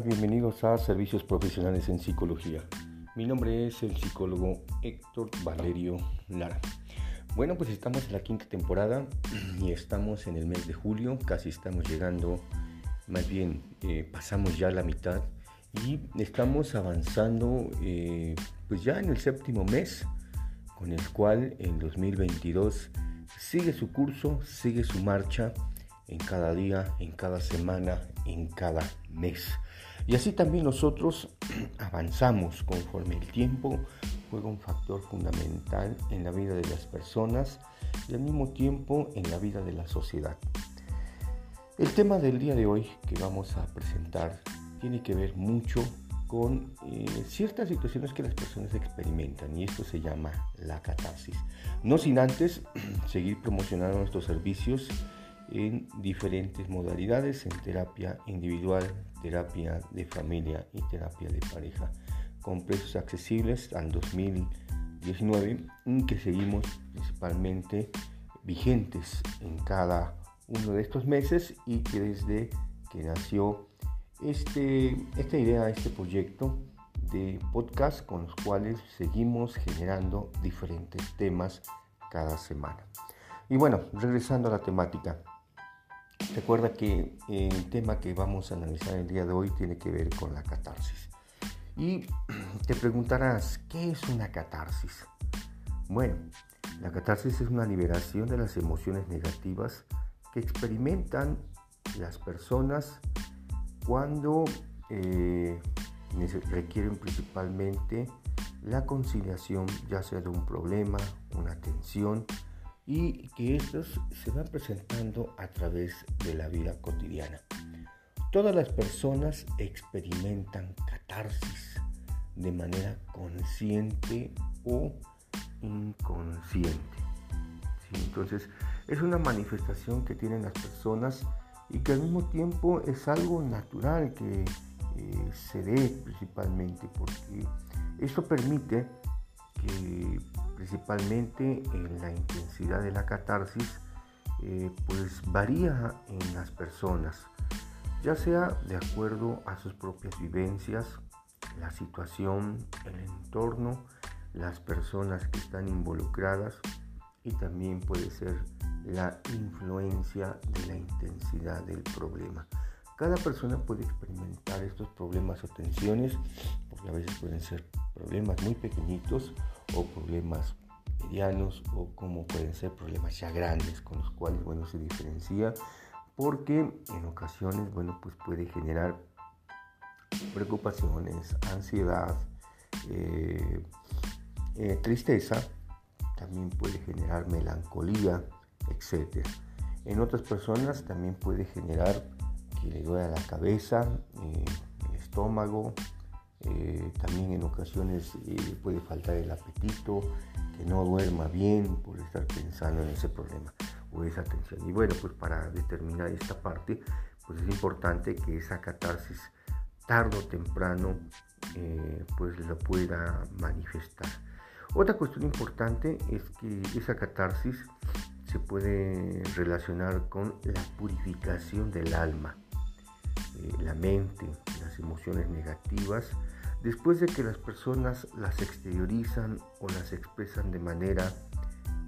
Bienvenidos a Servicios Profesionales en Psicología. Mi nombre es el psicólogo Héctor Valerio Lara. Bueno, pues estamos en la quinta temporada y estamos en el mes de julio, casi estamos llegando, más bien eh, pasamos ya la mitad y estamos avanzando eh, pues ya en el séptimo mes con el cual el 2022 sigue su curso, sigue su marcha en cada día, en cada semana, en cada mes. Y así también nosotros avanzamos conforme el tiempo juega un factor fundamental en la vida de las personas y al mismo tiempo en la vida de la sociedad. El tema del día de hoy que vamos a presentar tiene que ver mucho con eh, ciertas situaciones que las personas experimentan y esto se llama la catarsis. No sin antes seguir promocionando nuestros servicios en diferentes modalidades, en terapia individual, terapia de familia y terapia de pareja, con precios accesibles al 2019 y que seguimos principalmente vigentes en cada uno de estos meses y que desde que nació este, esta idea, este proyecto de podcast con los cuales seguimos generando diferentes temas cada semana. Y bueno, regresando a la temática, Recuerda que el tema que vamos a analizar el día de hoy tiene que ver con la catarsis. Y te preguntarás, ¿qué es una catarsis? Bueno, la catarsis es una liberación de las emociones negativas que experimentan las personas cuando eh, requieren principalmente la conciliación ya sea de un problema, una tensión y que estos se van presentando a través de la vida cotidiana. Todas las personas experimentan catarsis de manera consciente o inconsciente. Entonces es una manifestación que tienen las personas y que al mismo tiempo es algo natural que eh, se dé principalmente porque esto permite que principalmente en la intensidad de la catarsis eh, pues varía en las personas, ya sea de acuerdo a sus propias vivencias, la situación, el entorno, las personas que están involucradas y también puede ser la influencia de la intensidad del problema. Cada persona puede experimentar estos problemas o tensiones, porque a veces pueden ser problemas muy pequeñitos o problemas medianos o como pueden ser problemas ya grandes con los cuales bueno se diferencia porque en ocasiones bueno pues puede generar preocupaciones ansiedad eh, eh, tristeza también puede generar melancolía etcétera. En otras personas también puede generar que le duele la cabeza eh, el estómago eh, también en ocasiones eh, puede faltar el apetito, que no duerma bien por estar pensando en ese problema o esa tensión. Y bueno, pues para determinar esta parte, pues es importante que esa catarsis tarde o temprano eh, pues lo pueda manifestar. Otra cuestión importante es que esa catarsis se puede relacionar con la purificación del alma, la mente, las emociones negativas, Después de que las personas las exteriorizan o las expresan de manera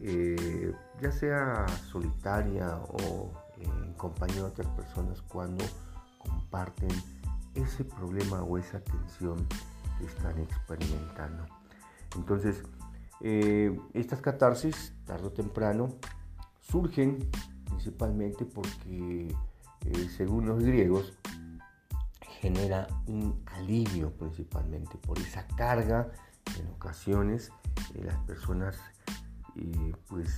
eh, ya sea solitaria o en compañía de otras personas cuando comparten ese problema o esa tensión que están experimentando. Entonces, eh, estas catarsis, tarde o temprano, surgen principalmente porque, eh, según los griegos, genera un alivio principalmente por esa carga en ocasiones eh, las personas eh, pues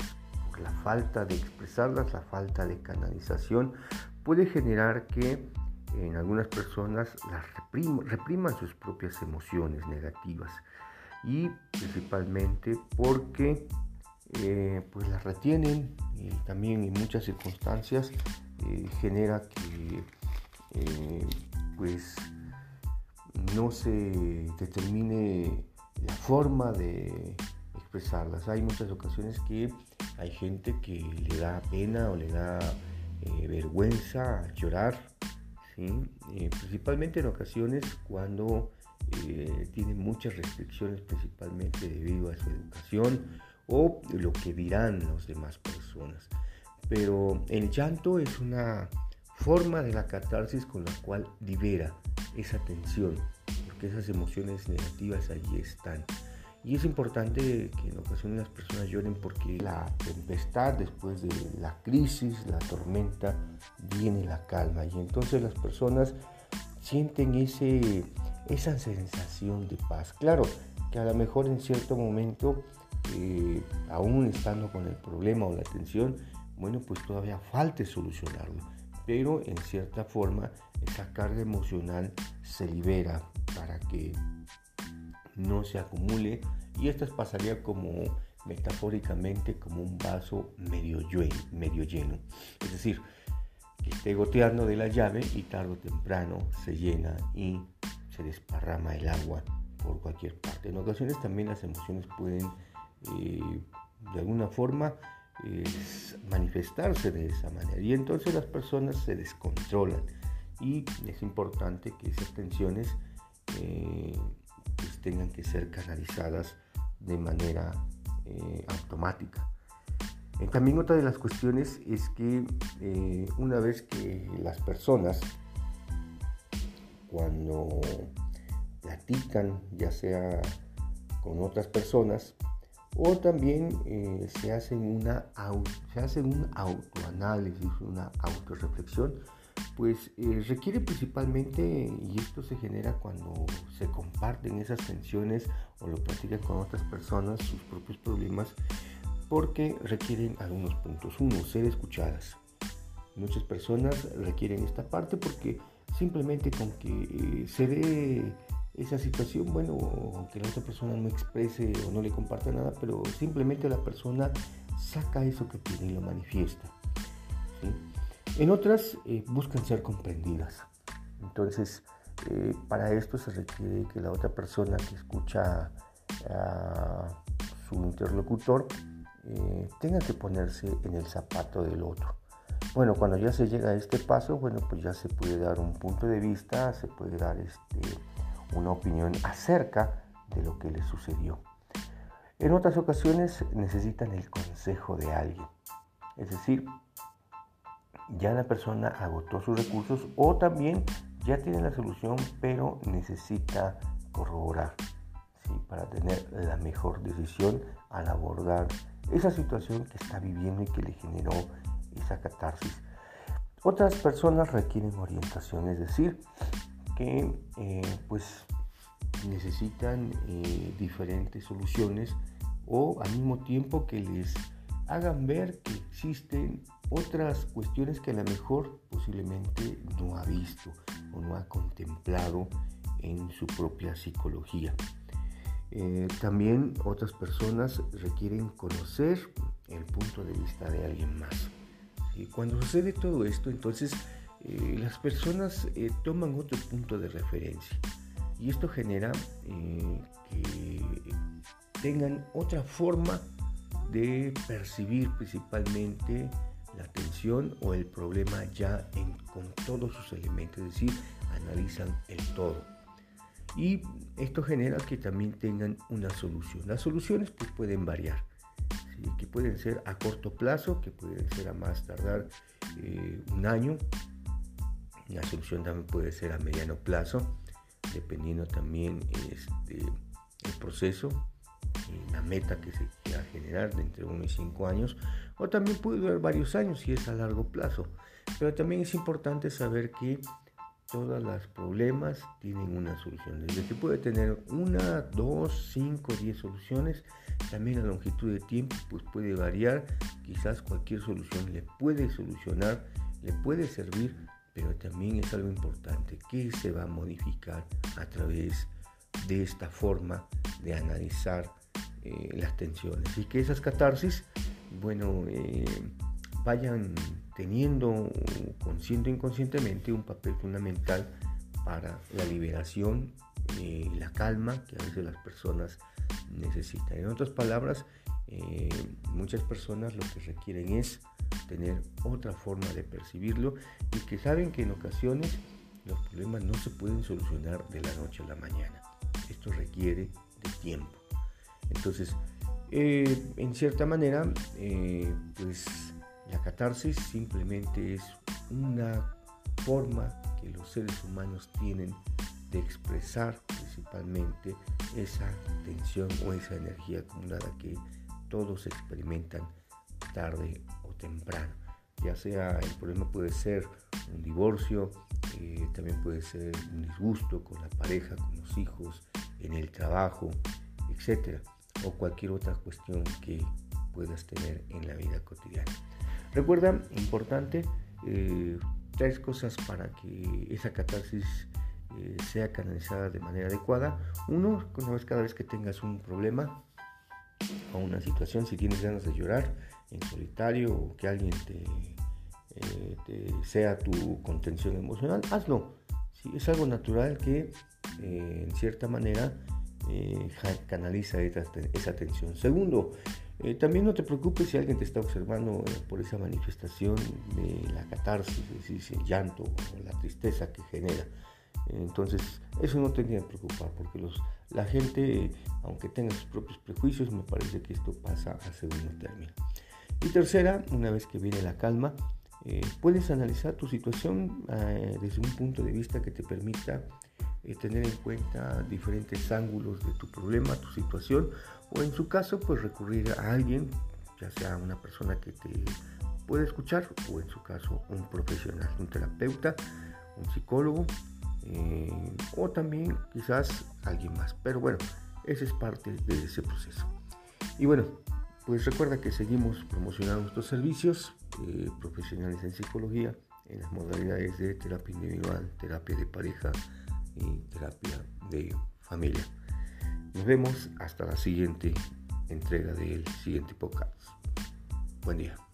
por la falta de expresarlas, la falta de canalización puede generar que en algunas personas las repriman sus propias emociones negativas. Y principalmente porque eh, pues las retienen y también en muchas circunstancias genera que pues no se determine la forma de expresarlas. Hay muchas ocasiones que hay gente que le da pena o le da eh, vergüenza llorar, Eh, principalmente en ocasiones cuando eh, tiene muchas restricciones, principalmente debido a su educación o lo que dirán las demás personas. Pero el llanto es una forma de la catarsis con la cual libera esa tensión, porque esas emociones negativas allí están. Y es importante que en ocasiones las personas lloren porque la tempestad, después de la crisis, la tormenta, viene la calma. Y entonces las personas sienten ese, esa sensación de paz. Claro que a lo mejor en cierto momento, eh, aún estando con el problema o la tensión, bueno, pues todavía falta solucionarlo. Pero en cierta forma esa carga emocional se libera para que no se acumule y esto pasaría como metafóricamente como un vaso medio lleno. Es decir, que esté goteando de la llave y tarde o temprano se llena y se desparrama el agua por cualquier parte. En ocasiones también las emociones pueden eh, de alguna forma eh, manifestarse de esa manera y entonces las personas se descontrolan y es importante que esas tensiones eh, pues tengan que ser canalizadas de manera eh, automática. Eh, también otra de las cuestiones es que una vez que las personas cuando platican, ya sea con otras personas, o también se, hacen una, se hacen un autoanálisis, una autorreflexión, pues eh, requiere principalmente, y esto se genera cuando se comparten esas tensiones o lo platican con otras personas, sus propios problemas, porque requieren algunos puntos. Uno, ser escuchadas. Muchas personas requieren esta parte porque simplemente con que eh, se dé esa situación, bueno, aunque la otra persona no exprese o no le comparta nada, pero simplemente la persona saca eso que tiene y lo manifiesta. En otras eh, buscan ser comprendidas. Entonces, eh, para esto se requiere que la otra persona que escucha a su interlocutor eh, tenga que ponerse en el zapato del otro. Bueno, cuando ya se llega a este paso, bueno, pues ya se puede dar un punto de vista, se puede dar este, una opinión acerca de lo que le sucedió. En otras ocasiones necesitan el consejo de alguien. Es decir, ya la persona agotó sus recursos o también ya tiene la solución pero necesita corroborar para tener la mejor decisión al abordar esa situación que está viviendo y que le generó esa catarsis. Otras personas requieren orientación, es decir, eh, pues necesitan eh, diferentes soluciones o al mismo tiempo que les hagan ver que existen otras cuestiones que a lo mejor posiblemente no ha visto o no ha contemplado en su propia psicología. Eh, también otras personas requieren conocer el punto de vista de alguien más. Y cuando sucede todo esto, entonces eh, las personas eh, toman otro punto de referencia y esto genera que tengan otra forma de percibir principalmente la tensión o el problema ya con todos sus elementos, es decir, analizan el todo. Y esto genera que también tengan una solución. Las soluciones pues, pueden variar, que pueden ser a corto plazo, que pueden ser a más tardar eh, un año. La solución también puede ser a mediano plazo, dependiendo también este, el proceso la meta que se quiera generar de entre 1 y 5 años, o también puede durar varios años si es a largo plazo. Pero también es importante saber que todos los problemas tienen una solución. Desde que puede tener una, dos, cinco, diez soluciones, también la longitud de tiempo pues puede variar. Quizás cualquier solución le puede solucionar, le puede servir, pero también es algo importante que se va a modificar a través de esta forma de analizar eh, las tensiones y que esas catarsis, bueno, eh, vayan teniendo consciente o inconscientemente un papel fundamental para la liberación y la calma que a veces las personas necesitan. En otras palabras, eh, muchas personas lo que requieren es tener otra forma de percibirlo y que saben que en ocasiones los problemas no se pueden solucionar de la noche a la mañana. Esto requiere de tiempo. Entonces, eh, en cierta manera, eh, pues la catarsis simplemente es una forma que los seres humanos tienen de expresar principalmente esa tensión o esa energía acumulada que todos experimentan tarde o temprano. Ya sea el problema puede ser un divorcio, eh, también puede ser un disgusto con la pareja, con los hijos, en el trabajo, etc. O cualquier otra cuestión que puedas tener en la vida cotidiana. Recuerda, importante, eh, tres cosas para que esa catarsis eh, sea canalizada de manera adecuada. Uno, cada vez que tengas un problema o una situación, si tienes ganas de llorar en solitario o que alguien te, eh, sea tu contención emocional, hazlo. es algo natural que en cierta manera canaliza esa, tensión. Segundo, eh, también no te preocupes si alguien te está observando eh, por esa manifestación de la catarsis, es decir, el llanto o la tristeza que genera. Entonces, eso no te tiene que preocupar, porque los, la gente, aunque tenga sus propios prejuicios, me parece que esto pasa a segundo término. Y tercera, una vez que viene la calma, eh, puedes analizar tu situación desde un punto de vista que te permita tener en cuenta diferentes ángulos de tu problema, tu situación, o en su caso, pues recurrir a alguien, ya sea una persona que te puede escuchar, o en su caso un profesional, un terapeuta, un psicólogo, eh, o también quizás alguien más. Pero bueno, ese es parte de ese proceso. Y bueno, pues recuerda que seguimos promocionando nuestros servicios eh, profesionales en psicología en las modalidades de terapia individual, terapia de pareja y terapia de familia. Nos vemos hasta la siguiente entrega del siguiente podcast. Buen día.